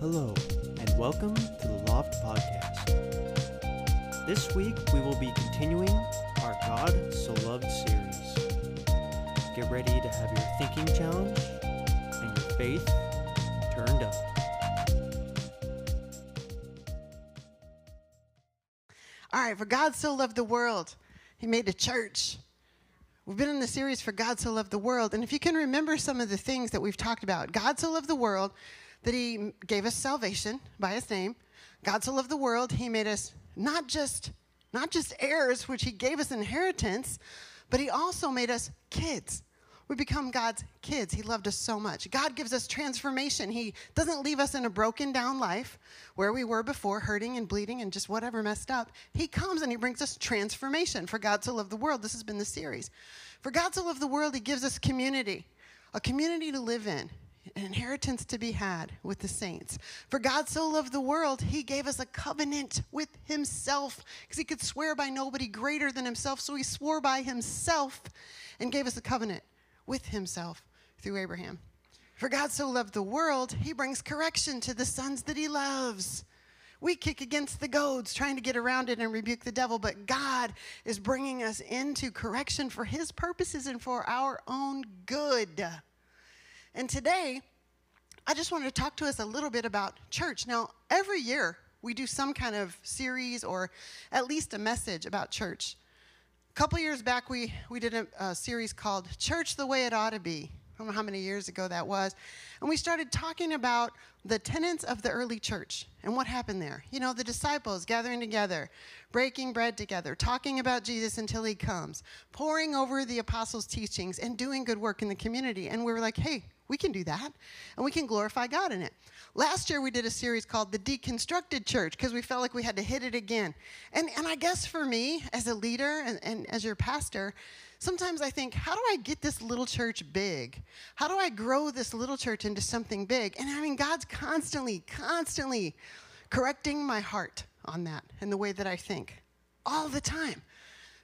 Hello, and welcome to the Loft Podcast. This week we will be continuing our God So Loved series. Get ready to have your thinking challenged and your faith turned up. All right, for God so loved the world, He made a church. We've been in the series for God so loved the world. And if you can remember some of the things that we've talked about, God so loved the world that He gave us salvation by His name. God so loved the world, He made us not just not just heirs, which He gave us inheritance, but He also made us kids. We become God's kids. He loved us so much. God gives us transformation. He doesn't leave us in a broken down life where we were before, hurting and bleeding and just whatever messed up. He comes and He brings us transformation. For God to love the world, this has been the series. For God to love the world, He gives us community, a community to live in, an inheritance to be had with the saints. For God so loved the world, He gave us a covenant with Himself because He could swear by nobody greater than Himself. So He swore by Himself and gave us a covenant with himself through Abraham. For God so loved the world, he brings correction to the sons that he loves. We kick against the goads, trying to get around it and rebuke the devil, but God is bringing us into correction for his purposes and for our own good. And today, I just wanted to talk to us a little bit about church. Now, every year we do some kind of series or at least a message about church. A couple years back, we, we did a, a series called Church the Way It Ought to Be. I don't know how many years ago that was. And we started talking about the tenets of the early church and what happened there. You know, the disciples gathering together, breaking bread together, talking about Jesus until he comes, pouring over the apostles' teachings, and doing good work in the community. And we were like, hey, we can do that, and we can glorify God in it. Last year, we did a series called The Deconstructed Church because we felt like we had to hit it again. And, and I guess for me, as a leader and, and as your pastor, sometimes I think, how do I get this little church big? How do I grow this little church into something big? And I mean, God's constantly, constantly correcting my heart on that and the way that I think all the time.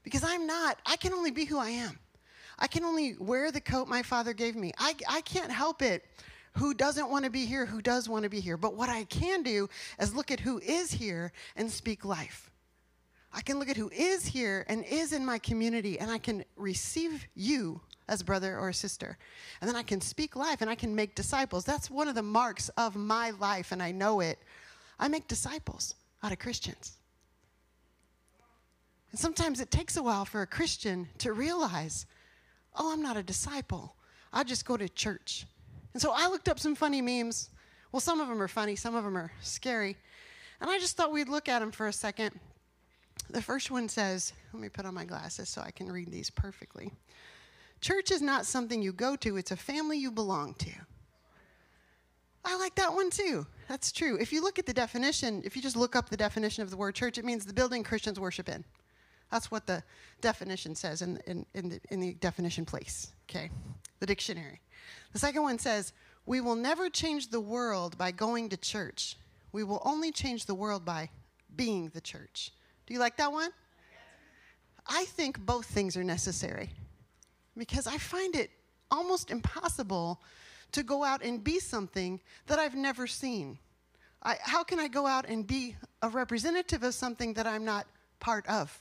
Because I'm not, I can only be who I am. I can only wear the coat my father gave me. I, I can't help it who doesn't want to be here, who does want to be here. But what I can do is look at who is here and speak life. I can look at who is here and is in my community, and I can receive you as brother or sister. And then I can speak life and I can make disciples. That's one of the marks of my life, and I know it. I make disciples out of Christians. And sometimes it takes a while for a Christian to realize, oh, I'm not a disciple. I just go to church. And so I looked up some funny memes. Well, some of them are funny, some of them are scary. And I just thought we'd look at them for a second. The first one says, let me put on my glasses so I can read these perfectly. Church is not something you go to, it's a family you belong to. I like that one too. That's true. If you look at the definition, if you just look up the definition of the word church, it means the building Christians worship in. That's what the definition says in, in, in, the, in the definition place, okay? The dictionary. The second one says, We will never change the world by going to church. We will only change the world by being the church. Do you like that one? I think both things are necessary because I find it almost impossible to go out and be something that I've never seen. I, how can I go out and be a representative of something that I'm not part of?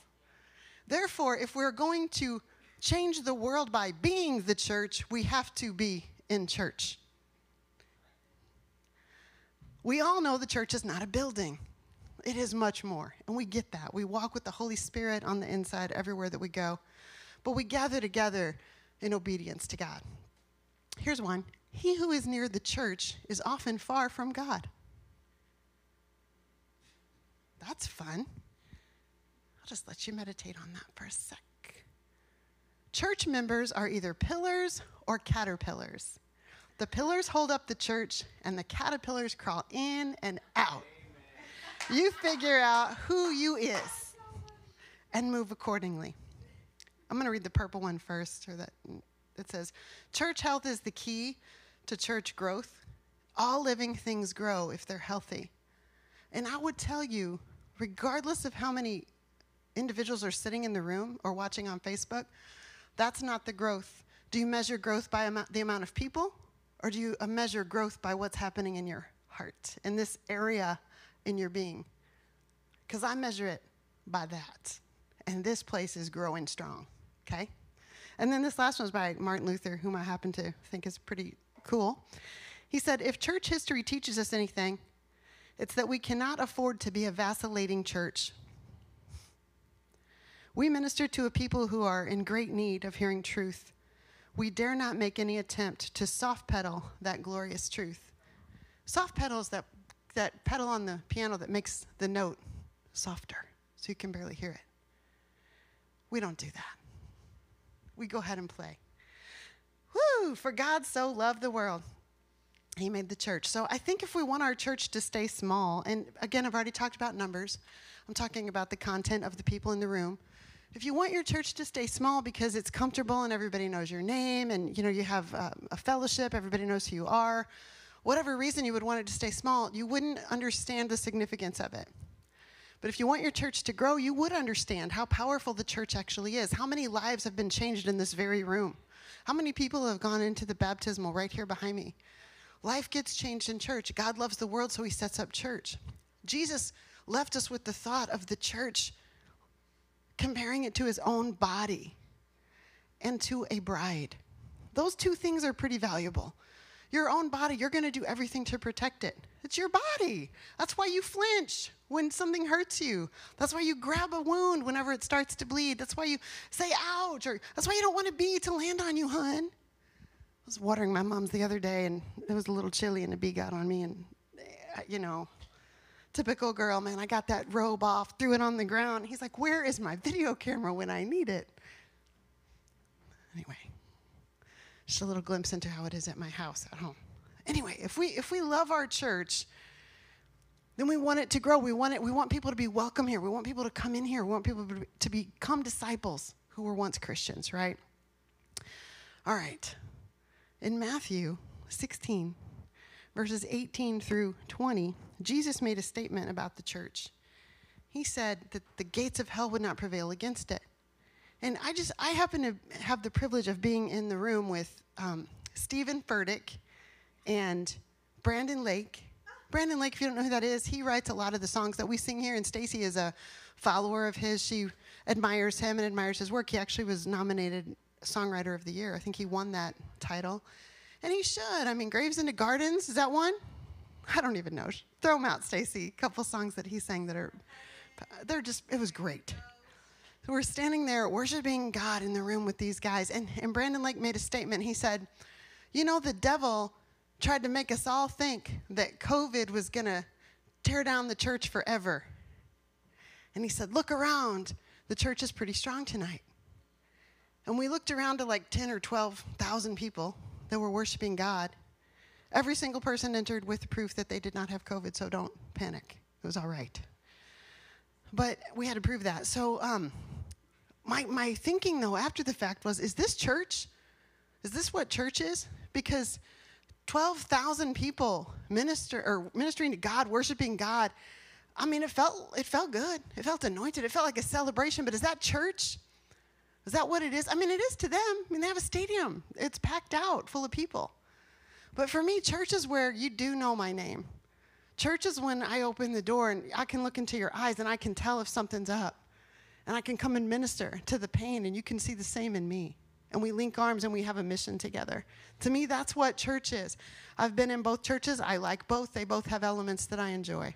Therefore, if we're going to change the world by being the church, we have to be in church. We all know the church is not a building. It is much more, and we get that. We walk with the Holy Spirit on the inside everywhere that we go, but we gather together in obedience to God. Here's one He who is near the church is often far from God. That's fun. I'll just let you meditate on that for a sec. Church members are either pillars or caterpillars. The pillars hold up the church, and the caterpillars crawl in and out. You figure out who you is and move accordingly. I'm going to read the purple one first, or that it says, "Church health is the key to church growth. All living things grow if they're healthy." And I would tell you, regardless of how many individuals are sitting in the room or watching on Facebook, that's not the growth. Do you measure growth by the amount of people, or do you uh, measure growth by what's happening in your heart, in this area in your being. Because I measure it by that. And this place is growing strong, okay? And then this last one was by Martin Luther, whom I happen to think is pretty cool. He said, If church history teaches us anything, it's that we cannot afford to be a vacillating church. We minister to a people who are in great need of hearing truth. We dare not make any attempt to soft pedal that glorious truth. Soft pedal is that, that pedal on the piano that makes the note softer so you can barely hear it. We don't do that. We go ahead and play. Woo! For God so loved the world. He made the church. So I think if we want our church to stay small, and again, I've already talked about numbers, I'm talking about the content of the people in the room. If you want your church to stay small because it's comfortable and everybody knows your name and you know you have um, a fellowship, everybody knows who you are, whatever reason you would want it to stay small, you wouldn't understand the significance of it. But if you want your church to grow, you would understand how powerful the church actually is. How many lives have been changed in this very room? How many people have gone into the baptismal right here behind me? Life gets changed in church. God loves the world, so he sets up church. Jesus left us with the thought of the church comparing it to his own body and to a bride. Those two things are pretty valuable. Your own body, you're going to do everything to protect it. It's your body. That's why you flinch when something hurts you. That's why you grab a wound whenever it starts to bleed. That's why you say ouch, or that's why you don't want a bee to land on you, hun. I was watering my mom's the other day, and it was a little chilly, and a bee got on me, and eh, you know, typical girl, man. I got that robe off, threw it on the ground. He's like, "Where is my video camera when I need it?" Anyway, just a little glimpse into how it is at my house at home. Anyway, if we if we love our church, then we want it to grow. We want it. We want people to be welcome here. We want people to come in here. We want people to become disciples who were once Christians, right? All right. In Matthew 16, verses 18 through 20, Jesus made a statement about the church. He said that the gates of hell would not prevail against it. And I just, I happen to have the privilege of being in the room with um, Steven Furtick and Brandon Lake. Brandon Lake, if you don't know who that is, he writes a lot of the songs that we sing here, and Stacy is a follower of his. She admires him and admires his work. He actually was nominated Songwriter of the Year. I think he won that title. And he should. I mean, Graves into Gardens, is that one? I don't even know. Throw them out, Stacy. A couple songs that he sang that are, they're just, it was great. So we're standing there worshiping God in the room with these guys. And, and Brandon Lake made a statement. He said, You know, the devil tried to make us all think that COVID was going to tear down the church forever. And he said, Look around. The church is pretty strong tonight. And we looked around to like 10 or 12,000 people that were worshiping God. Every single person entered with proof that they did not have COVID, so don't panic. It was all right. But we had to prove that. So, um, my, my thinking though after the fact was is this church? Is this what church is? Because 12,000 people minister or ministering to God, worshiping God. I mean, it felt it felt good. It felt anointed. It felt like a celebration. But is that church? Is that what it is? I mean, it is to them. I mean, they have a stadium. It's packed out, full of people. But for me, church is where you do know my name. Church is when I open the door and I can look into your eyes and I can tell if something's up and I can come and minister to the pain, and you can see the same in me. And we link arms and we have a mission together. To me, that's what church is. I've been in both churches. I like both, they both have elements that I enjoy.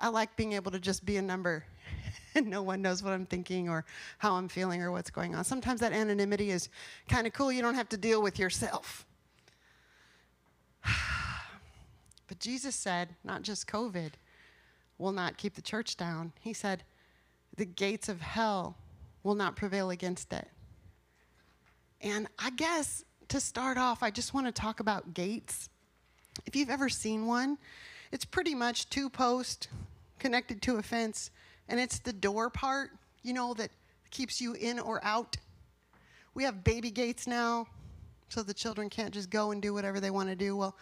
I like being able to just be a number and no one knows what I'm thinking or how I'm feeling or what's going on. Sometimes that anonymity is kind of cool. You don't have to deal with yourself. but Jesus said, not just COVID will not keep the church down. He said, the gates of hell will not prevail against it. And I guess to start off, I just want to talk about gates. If you've ever seen one, it's pretty much two posts connected to a fence, and it's the door part, you know, that keeps you in or out. We have baby gates now, so the children can't just go and do whatever they want to do. Well,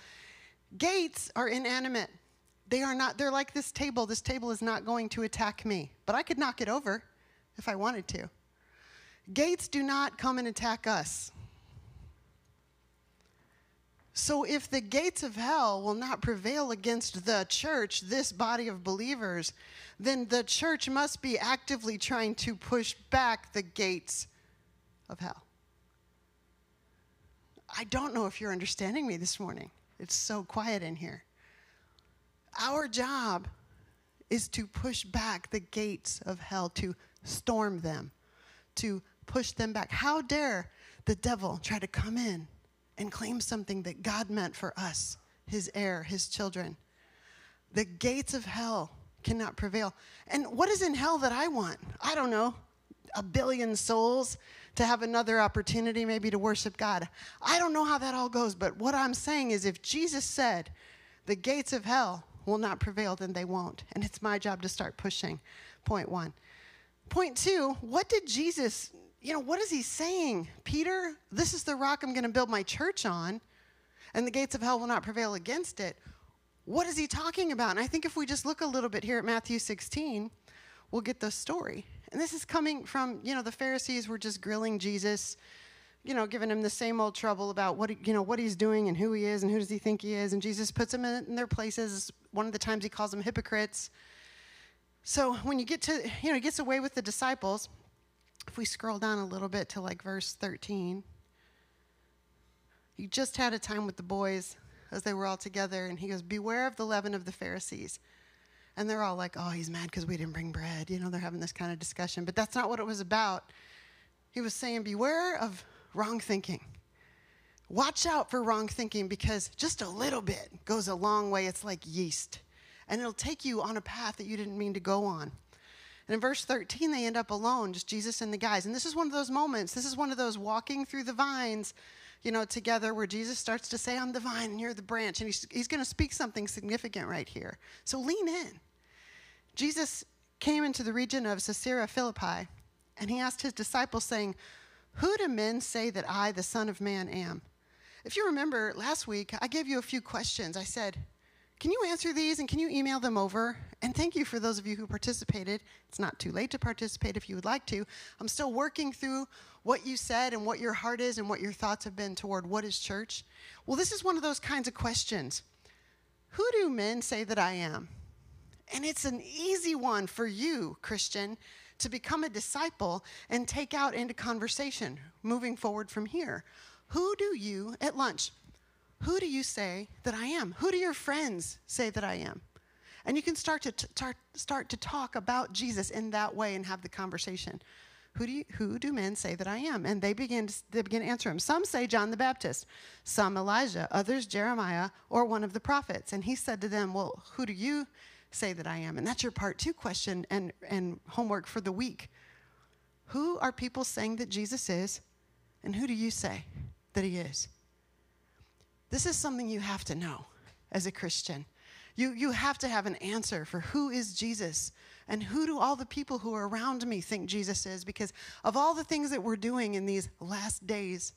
gates are inanimate. They are not, they're like this table. This table is not going to attack me, but I could knock it over if I wanted to. Gates do not come and attack us. So, if the gates of hell will not prevail against the church, this body of believers, then the church must be actively trying to push back the gates of hell. I don't know if you're understanding me this morning. It's so quiet in here. Our job is to push back the gates of hell, to storm them, to push them back. How dare the devil try to come in and claim something that God meant for us, his heir, his children? The gates of hell cannot prevail. And what is in hell that I want? I don't know. A billion souls to have another opportunity, maybe to worship God. I don't know how that all goes, but what I'm saying is if Jesus said the gates of hell will not prevail, then they won't. And it's my job to start pushing. Point one. Point two, what did Jesus, you know, what is he saying? Peter, this is the rock I'm going to build my church on, and the gates of hell will not prevail against it. What is he talking about? And I think if we just look a little bit here at Matthew 16, we'll get the story. And this is coming from, you know, the Pharisees were just grilling Jesus you know, giving him the same old trouble about what, you know, what he's doing and who he is and who does he think he is. And Jesus puts them in, in their places. One of the times he calls them hypocrites. So when you get to, you know, he gets away with the disciples. If we scroll down a little bit to like verse 13, he just had a time with the boys as they were all together, and he goes, Beware of the leaven of the Pharisees. And they're all like, Oh, he's mad because we didn't bring bread. You know, they're having this kind of discussion. But that's not what it was about. He was saying, Beware of wrong thinking. Watch out for wrong thinking because just a little bit goes a long way. It's like yeast, and it'll take you on a path that you didn't mean to go on. And in verse 13, they end up alone, just Jesus and the guys. And this is one of those moments, this is one of those walking through the vines, you know, together where Jesus starts to say, I'm the vine and you're the branch. And he's, he's going to speak something significant right here. So lean in. Jesus came into the region of Caesarea Philippi, and he asked his disciples, saying, who do men say that I, the Son of Man, am? If you remember last week, I gave you a few questions. I said, Can you answer these and can you email them over? And thank you for those of you who participated. It's not too late to participate if you would like to. I'm still working through what you said and what your heart is and what your thoughts have been toward what is church. Well, this is one of those kinds of questions. Who do men say that I am? And it's an easy one for you, Christian, to become a disciple and take out into conversation moving forward from here. Who do you, at lunch, who do you say that I am? Who do your friends say that I am? And you can start to, t- start to talk about Jesus in that way and have the conversation. Who do, you, who do men say that I am? And they begin, to, they begin to answer him. Some say John the Baptist, some Elijah, others Jeremiah, or one of the prophets. And he said to them, Well, who do you say that I am? And that's your part two question and, and homework for the week. Who are people saying that Jesus is, and who do you say that he is? This is something you have to know as a Christian. You, you have to have an answer for who is Jesus and who do all the people who are around me think Jesus is because of all the things that we're doing in these last days,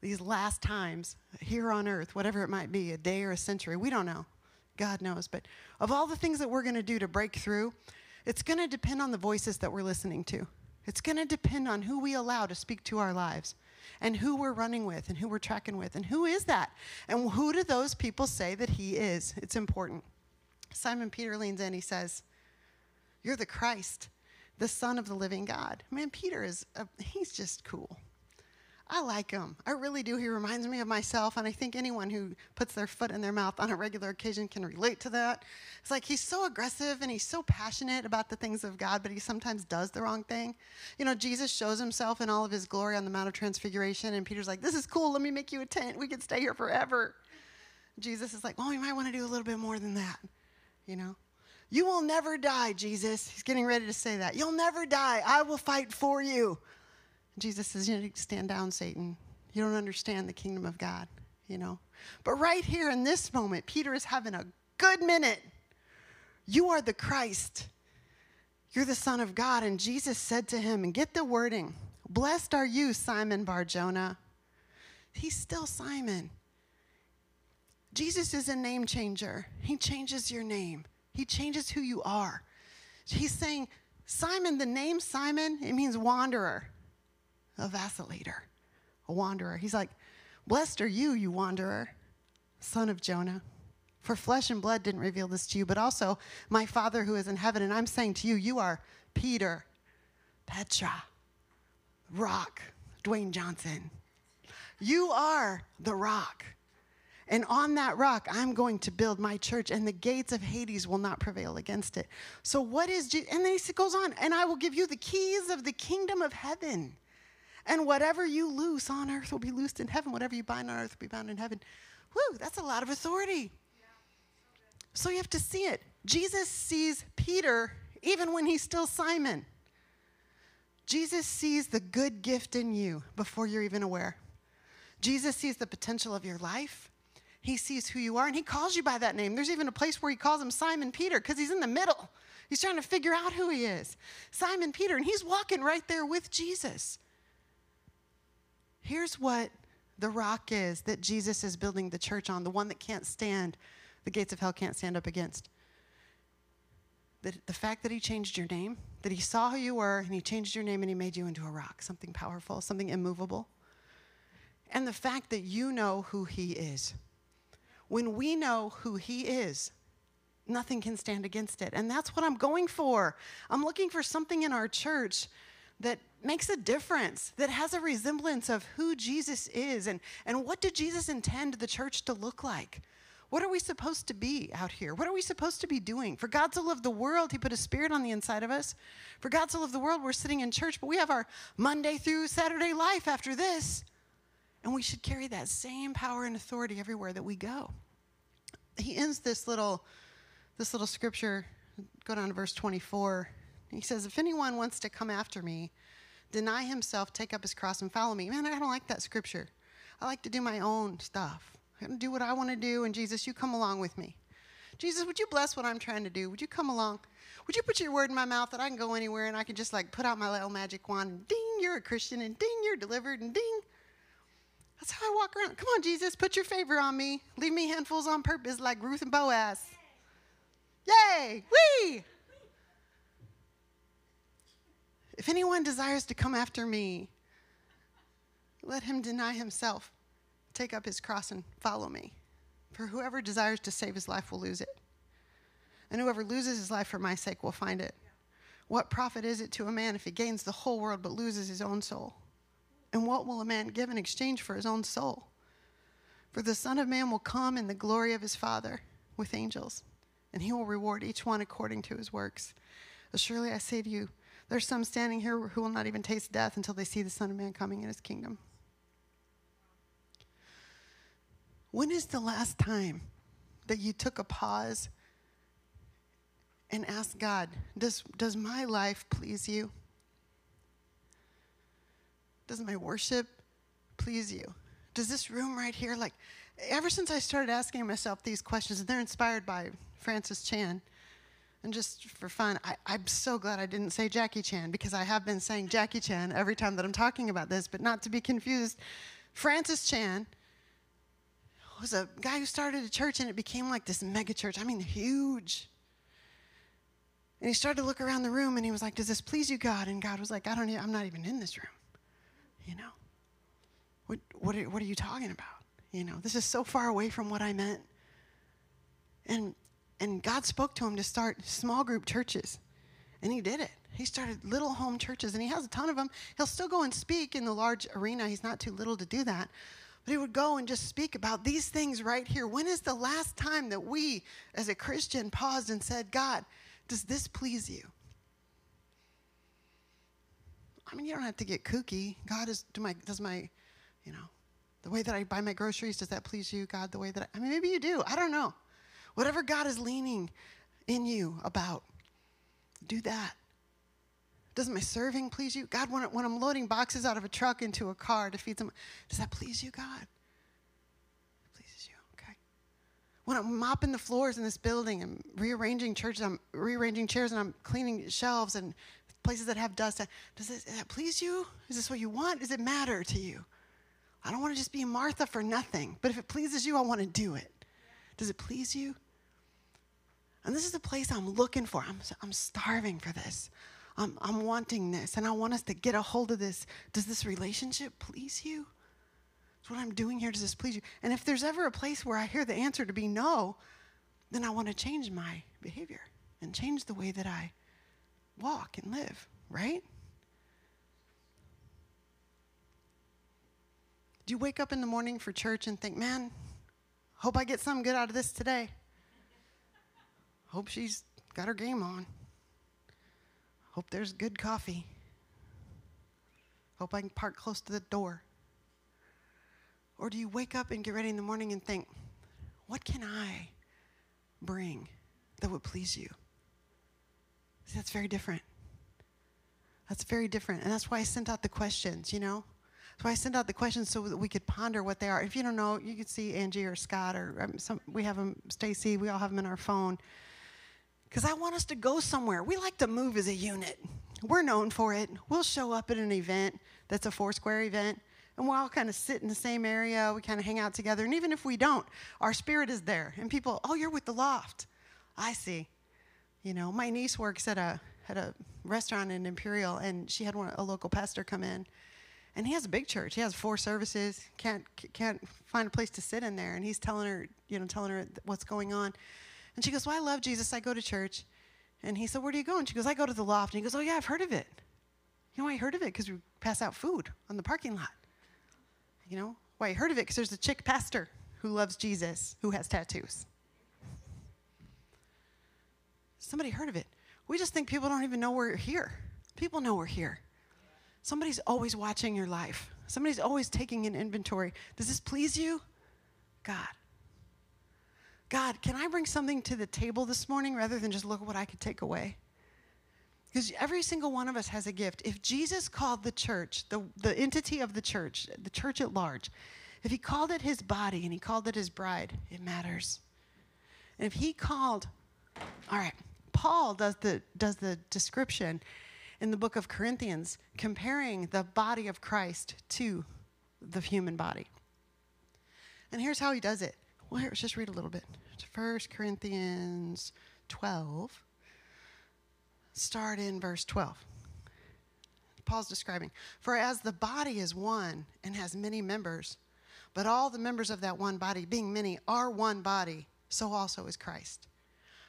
these last times here on earth, whatever it might be, a day or a century, we don't know. God knows. But of all the things that we're going to do to break through, it's going to depend on the voices that we're listening to. It's going to depend on who we allow to speak to our lives and who we're running with and who we're tracking with and who is that and who do those people say that he is. It's important. Simon Peter leans in. He says, You're the Christ, the Son of the living God. Man, Peter is, a, he's just cool. I like him. I really do. He reminds me of myself, and I think anyone who puts their foot in their mouth on a regular occasion can relate to that. It's like he's so aggressive and he's so passionate about the things of God, but he sometimes does the wrong thing. You know, Jesus shows himself in all of his glory on the Mount of Transfiguration, and Peter's like, This is cool. Let me make you a tent. We can stay here forever. Jesus is like, Well, you might want to do a little bit more than that, you know? You will never die, Jesus. He's getting ready to say that. You'll never die. I will fight for you. Jesus says, you know, stand down, Satan. You don't understand the kingdom of God, you know. But right here in this moment, Peter is having a good minute. You are the Christ. You're the Son of God. And Jesus said to him, and get the wording, blessed are you, Simon Barjona. He's still Simon. Jesus is a name changer. He changes your name. He changes who you are. He's saying, Simon, the name Simon, it means wanderer a vacillator, a wanderer. He's like, Blessed are you, you wanderer. son of Jonah. For flesh and blood didn't reveal this to you, but also my Father who is in heaven. And I'm saying to you, you are Peter, Petra, Rock, Dwayne Johnson. You are the rock. And on that rock, I'm going to build my church, and the gates of Hades will not prevail against it. So, what is Jesus? And then he goes on, and I will give you the keys of the kingdom of heaven. And whatever you loose on earth will be loosed in heaven. Whatever you bind on earth will be bound in heaven. Whew, that's a lot of authority. So you have to see it. Jesus sees Peter even when he's still Simon. Jesus sees the good gift in you before you're even aware. Jesus sees the potential of your life. He sees who you are and he calls you by that name. There's even a place where he calls him Simon Peter because he's in the middle. He's trying to figure out who he is. Simon Peter, and he's walking right there with Jesus. Here's what the rock is that Jesus is building the church on, the one that can't stand, the gates of hell can't stand up against. The, the fact that he changed your name, that he saw who you were and he changed your name and he made you into a rock, something powerful, something immovable. And the fact that you know who he is. When we know who he is, nothing can stand against it. And that's what I'm going for. I'm looking for something in our church that makes a difference, that has a resemblance of who Jesus is and, and what did Jesus intend the church to look like? What are we supposed to be out here? What are we supposed to be doing? For God to love the world, He put a spirit on the inside of us. For God to love the world, we're sitting in church, but we have our Monday through Saturday life after this. And we should carry that same power and authority everywhere that we go. He ends this little, this little scripture, go down to verse 24. He says, If anyone wants to come after me, deny himself, take up his cross, and follow me. Man, I don't like that scripture. I like to do my own stuff. I'm going to do what I want to do, and Jesus, you come along with me. Jesus, would you bless what I'm trying to do? Would you come along? Would you put your word in my mouth that I can go anywhere and I can just like put out my little magic wand and ding, you're a Christian, and ding, you're delivered, and ding. That's how I walk around. Come on, Jesus, put your favor on me. Leave me handfuls on purpose like Ruth and Boaz. Yay! Wee! If anyone desires to come after me, let him deny himself take up his cross and follow me. For whoever desires to save his life will lose it. And whoever loses his life for my sake will find it. What profit is it to a man if he gains the whole world but loses his own soul? And what will a man give in exchange for his own soul? For the Son of Man will come in the glory of his Father with angels, and he will reward each one according to his works. Surely I say to you, there's some standing here who will not even taste death until they see the Son of Man coming in his kingdom. When is the last time that you took a pause and asked God, does, does my life please you? Does my worship please you? Does this room right here, like, ever since I started asking myself these questions, and they're inspired by Francis Chan, and just for fun, I, am so glad I didn't say Jackie Chan because I have been saying Jackie Chan every time that I'm talking about this, but not to be confused. Francis Chan was a guy who started a church and it became like this mega church. I mean, huge. And he started to look around the room and he was like, Does this please you, God? And God was like, I don't, I'm not even in this room. You know, what, what, are, what are you talking about? You know, this is so far away from what I meant. And, and God spoke to him to start small group churches. And he did it. He started little home churches, and he has a ton of them. He'll still go and speak in the large arena. He's not too little to do that. But he would go and just speak about these things right here. When is the last time that we, as a Christian, paused and said, God, does this please you? I mean, you don't have to get kooky. God is, do my, does my, you know, the way that I buy my groceries, does that please you, God? The way that I, I mean, maybe you do. I don't know. Whatever God is leaning in you about, do that. Doesn't my serving please you? God, when, when I'm loading boxes out of a truck into a car to feed them, does that please you, God? It pleases you, okay. When I'm mopping the floors in this building and rearranging churches, I'm rearranging chairs and I'm cleaning shelves and places that have dust, does, does that please you? Is this what you want? Does it matter to you? I don't want to just be Martha for nothing, but if it pleases you, I want to do it. Does it please you? And this is the place I'm looking for. I'm, I'm starving for this. I'm, I'm wanting this and I want us to get a hold of this. Does this relationship please you? Is what I'm doing here, does this please you? And if there's ever a place where I hear the answer to be no, then I want to change my behavior and change the way that I walk and live, right? Do you wake up in the morning for church and think, man, hope I get something good out of this today? Hope she's got her game on. Hope there's good coffee. Hope I can park close to the door. Or do you wake up and get ready in the morning and think, what can I bring that would please you? See, that's very different. That's very different. And that's why I sent out the questions, you know? Why I sent out the questions so that we could ponder what they are. If you don't know, you could see Angie or Scott or um, some, we have them, Stacy, we all have them in our phone. Because I want us to go somewhere. We like to move as a unit. We're known for it. We'll show up at an event that's a Foursquare event, and we'll all kind of sit in the same area. We kind of hang out together. And even if we don't, our spirit is there. And people, oh, you're with the loft. I see. You know, my niece works at a at a restaurant in Imperial, and she had one, a local pastor come in, and he has a big church. He has four services. Can't can't find a place to sit in there, and he's telling her, you know, telling her what's going on, and she goes, "Well, I love Jesus. I go to church." And he said, "Where do you go?" And she goes, "I go to the loft." And he goes, "Oh yeah, I've heard of it. You know, I heard of it because we pass out food on the parking lot. You know, why I heard of it because there's a chick pastor who loves Jesus who has tattoos." Somebody heard of it. We just think people don't even know we're here. People know we're here. Somebody's always watching your life. Somebody's always taking an inventory. Does this please you? God. God, can I bring something to the table this morning rather than just look at what I could take away? Because every single one of us has a gift. If Jesus called the church, the, the entity of the church, the church at large, if he called it his body and he called it his bride, it matters. And if he called, all right, Paul does the, does the description in the book of Corinthians, comparing the body of Christ to the human body. And here's how he does it. Well, here, let's just read a little bit. 1 Corinthians 12. Start in verse 12. Paul's describing, For as the body is one and has many members, but all the members of that one body, being many, are one body, so also is Christ.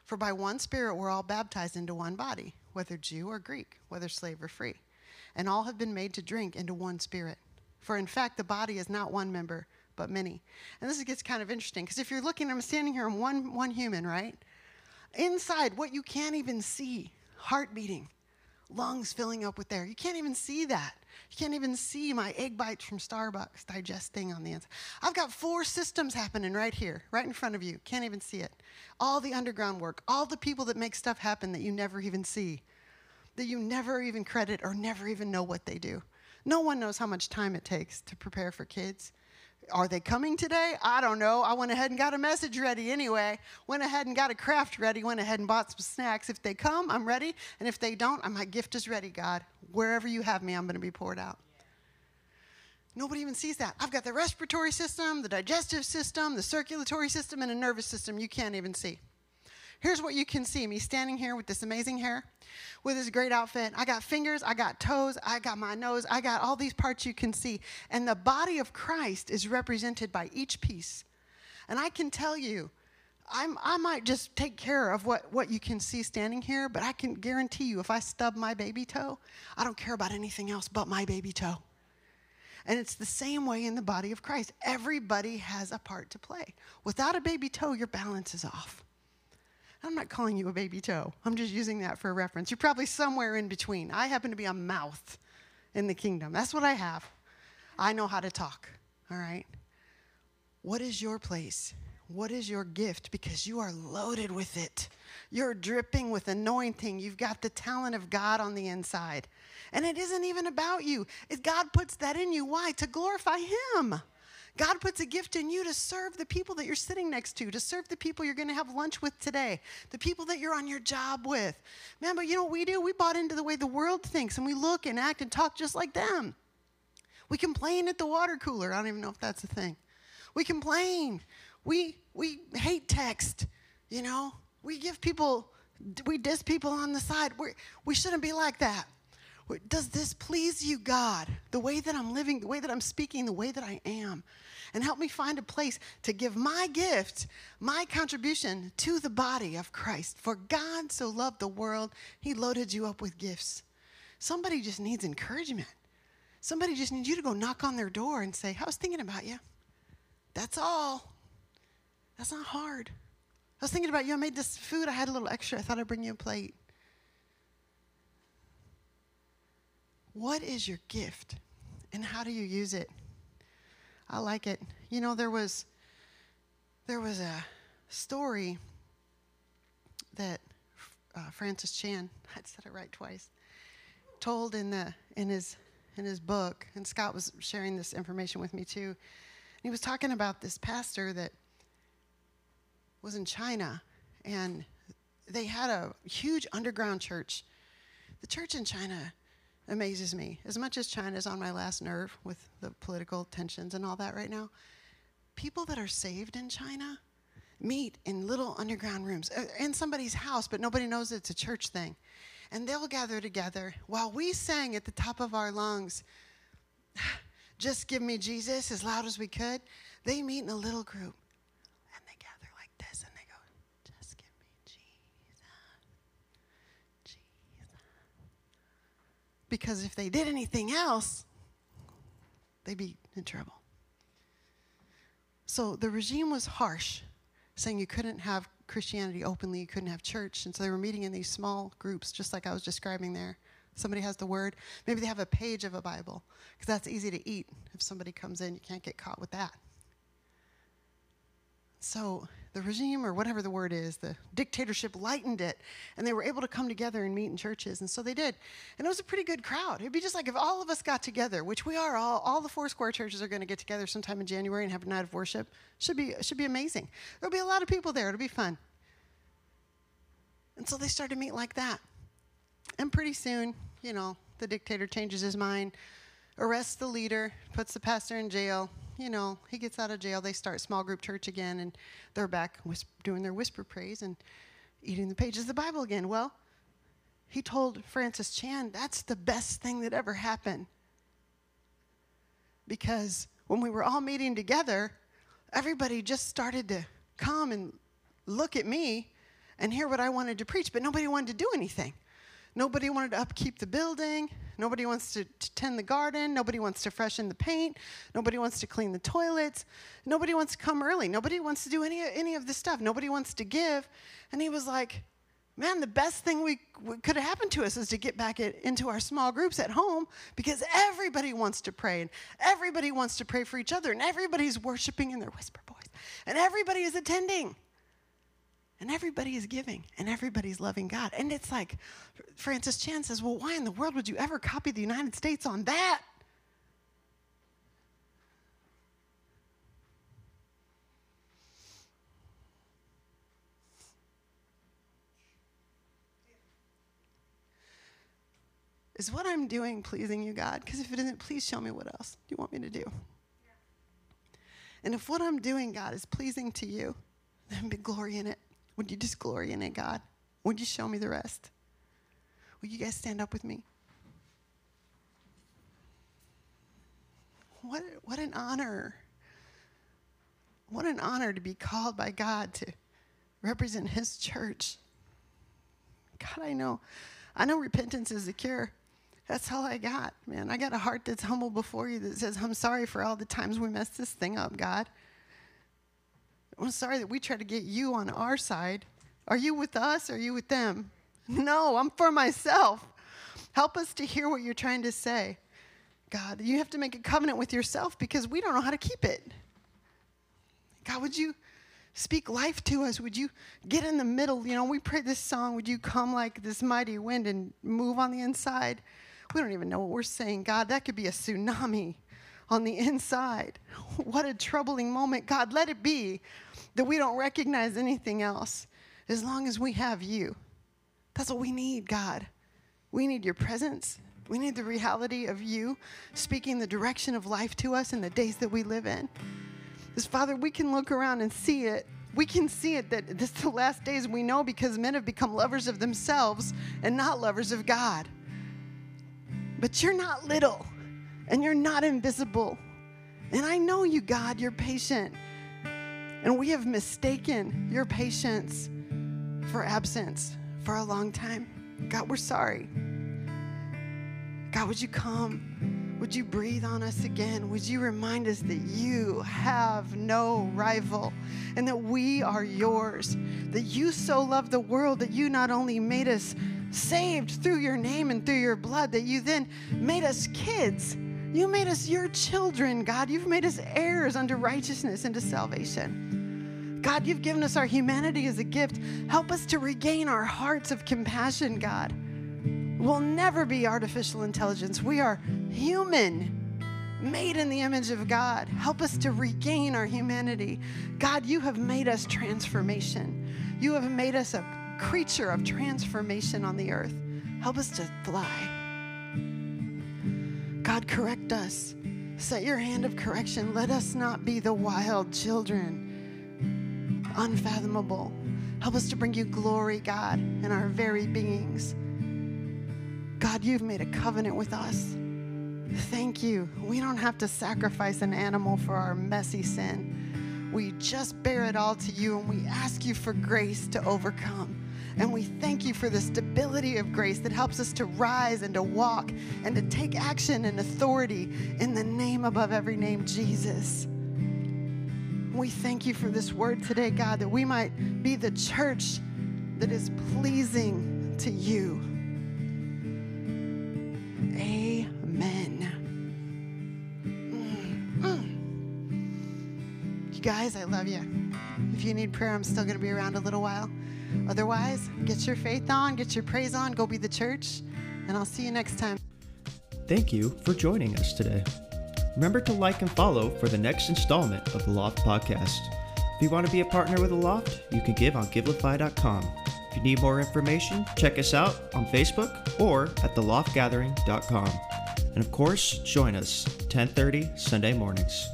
For by one Spirit we're all baptized into one body, whether Jew or Greek, whether slave or free. And all have been made to drink into one Spirit. For in fact, the body is not one member, but many. And this gets kind of interesting because if you're looking, I'm standing here, I'm one, one human, right? Inside, what you can't even see heart beating, lungs filling up with air. You can't even see that. You can't even see my egg bites from Starbucks digesting on the inside. I've got four systems happening right here, right in front of you. Can't even see it. All the underground work, all the people that make stuff happen that you never even see, that you never even credit or never even know what they do. No one knows how much time it takes to prepare for kids. Are they coming today? I don't know. I went ahead and got a message ready anyway. Went ahead and got a craft ready. Went ahead and bought some snacks. If they come, I'm ready. And if they don't, my gift is ready, God. Wherever you have me, I'm going to be poured out. Nobody even sees that. I've got the respiratory system, the digestive system, the circulatory system, and a nervous system you can't even see. Here's what you can see me standing here with this amazing hair, with this great outfit. I got fingers, I got toes, I got my nose, I got all these parts you can see. And the body of Christ is represented by each piece. And I can tell you, I'm, i might just take care of what, what you can see standing here, but I can guarantee you if I stub my baby toe, I don't care about anything else but my baby toe. And it's the same way in the body of Christ. Everybody has a part to play. Without a baby toe, your balance is off. I'm not calling you a baby toe. I'm just using that for a reference. You're probably somewhere in between. I happen to be a mouth in the kingdom. That's what I have. I know how to talk, all right? What is your place? What is your gift? Because you are loaded with it. You're dripping with anointing. You've got the talent of God on the inside. And it isn't even about you. It, God puts that in you. Why? To glorify Him. God puts a gift in you to serve the people that you're sitting next to, to serve the people you're going to have lunch with today, the people that you're on your job with. Man, but you know what we do? We bought into the way the world thinks and we look and act and talk just like them. We complain at the water cooler. I don't even know if that's a thing. We complain. We we hate text, you know. We give people we diss people on the side. we we shouldn't be like that. Does this please you, God? The way that I'm living, the way that I'm speaking, the way that I am. And help me find a place to give my gift, my contribution to the body of Christ. For God so loved the world, He loaded you up with gifts. Somebody just needs encouragement. Somebody just needs you to go knock on their door and say, I was thinking about you. That's all. That's not hard. I was thinking about you. I made this food. I had a little extra. I thought I'd bring you a plate. What is your gift and how do you use it? I like it. You know, there was there was a story that uh, Francis Chan, I said it right twice, told in the in his in his book, and Scott was sharing this information with me too. And he was talking about this pastor that was in China, and they had a huge underground church. The church in China amazes me. As much as China's on my last nerve with the political tensions and all that right now, people that are saved in China meet in little underground rooms uh, in somebody's house, but nobody knows it's a church thing. And they'll gather together while we sang at the top of our lungs, Just give me Jesus as loud as we could. They meet in a little group and they gather like this and they go, Just give me Jesus. Jesus. Because if they did anything else, they'd be in trouble. So the regime was harsh, saying you couldn't have Christianity openly, you couldn't have church. And so they were meeting in these small groups, just like I was describing there. Somebody has the word. Maybe they have a page of a Bible, because that's easy to eat. If somebody comes in, you can't get caught with that. So the regime, or whatever the word is, the dictatorship lightened it, and they were able to come together and meet in churches. And so they did. And it was a pretty good crowd. It'd be just like if all of us got together, which we are, all, all the Foursquare churches are going to get together sometime in January and have a night of worship. Should be, should be amazing. There'll be a lot of people there. It'll be fun. And so they started to meet like that. And pretty soon, you know, the dictator changes his mind, arrests the leader, puts the pastor in jail, you know, he gets out of jail. They start small group church again, and they're back doing their whisper praise and eating the pages of the Bible again. Well, he told Francis Chan that's the best thing that ever happened. Because when we were all meeting together, everybody just started to come and look at me and hear what I wanted to preach, but nobody wanted to do anything. Nobody wanted to upkeep the building. Nobody wants to, to, tend the garden. Nobody wants to freshen the paint. Nobody wants to clean the toilets. Nobody wants to come early. Nobody wants to do any, any of this stuff. Nobody wants to give. And he was like, Man, the best thing we, we could have happened to us is to get back at, into our small groups at home because everybody wants to pray and everybody wants to pray for each other and everybody's worshiping in their whisper voice and everybody is attending and everybody is giving and everybody's loving God. And it's like Francis Chan says, Well, why in the world would you ever copy the United States on that? Is what I'm doing pleasing you, God? Because if it isn't, please show me what else you want me to do. And if what I'm doing, God, is pleasing to you, then be glory in it. Would you just glory in it, God? Would you show me the rest? Will you guys stand up with me? What, what an honor. What an honor to be called by God to represent His church. God, I know. I know repentance is the cure. That's all I got, man. I got a heart that's humble before you that says, I'm sorry for all the times we messed this thing up, God. I'm sorry that we try to get you on our side. Are you with us? Or are you with them? No, I'm for myself. Help us to hear what you're trying to say. God, you have to make a covenant with yourself because we don't know how to keep it. God, would you speak life to us? Would you get in the middle? You know, we pray this song, would you come like this mighty wind and move on the inside? We don't even know what we're saying. God, that could be a tsunami on the inside. What a troubling moment. God, let it be that we don't recognize anything else as long as we have you. That's what we need, God. We need your presence. We need the reality of you speaking the direction of life to us in the days that we live in. Because, Father, we can look around and see it. We can see it that this is the last days we know because men have become lovers of themselves and not lovers of God. But you're not little and you're not invisible. And I know you, God, you're patient. And we have mistaken your patience for absence for a long time. God, we're sorry. God, would you come? Would you breathe on us again? Would you remind us that you have no rival and that we are yours? That you so loved the world that you not only made us saved through your name and through your blood, that you then made us kids. You made us your children, God. You've made us heirs unto righteousness and to salvation. God, you've given us our humanity as a gift. Help us to regain our hearts of compassion, God. We'll never be artificial intelligence. We are human, made in the image of God. Help us to regain our humanity. God, you have made us transformation. You have made us a creature of transformation on the earth. Help us to fly. God, correct us. Set your hand of correction. Let us not be the wild children, unfathomable. Help us to bring you glory, God, in our very beings. God, you've made a covenant with us. Thank you. We don't have to sacrifice an animal for our messy sin. We just bear it all to you and we ask you for grace to overcome. And we thank you for the stability of grace that helps us to rise and to walk and to take action and authority in the name above every name, Jesus. We thank you for this word today, God, that we might be the church that is pleasing to you. Amen. Mm, mm. You guys, I love you. If you need prayer, I'm still going to be around a little while. Otherwise, get your faith on, get your praise on, go be the church, and I'll see you next time. Thank you for joining us today. Remember to like and follow for the next installment of the Loft Podcast. If you want to be a partner with the Loft, you can give on givelify.com. If you need more information, check us out on Facebook or at theloftgathering.com. And of course, join us 10:30 Sunday mornings.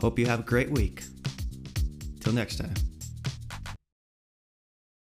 Hope you have a great week. Till next time.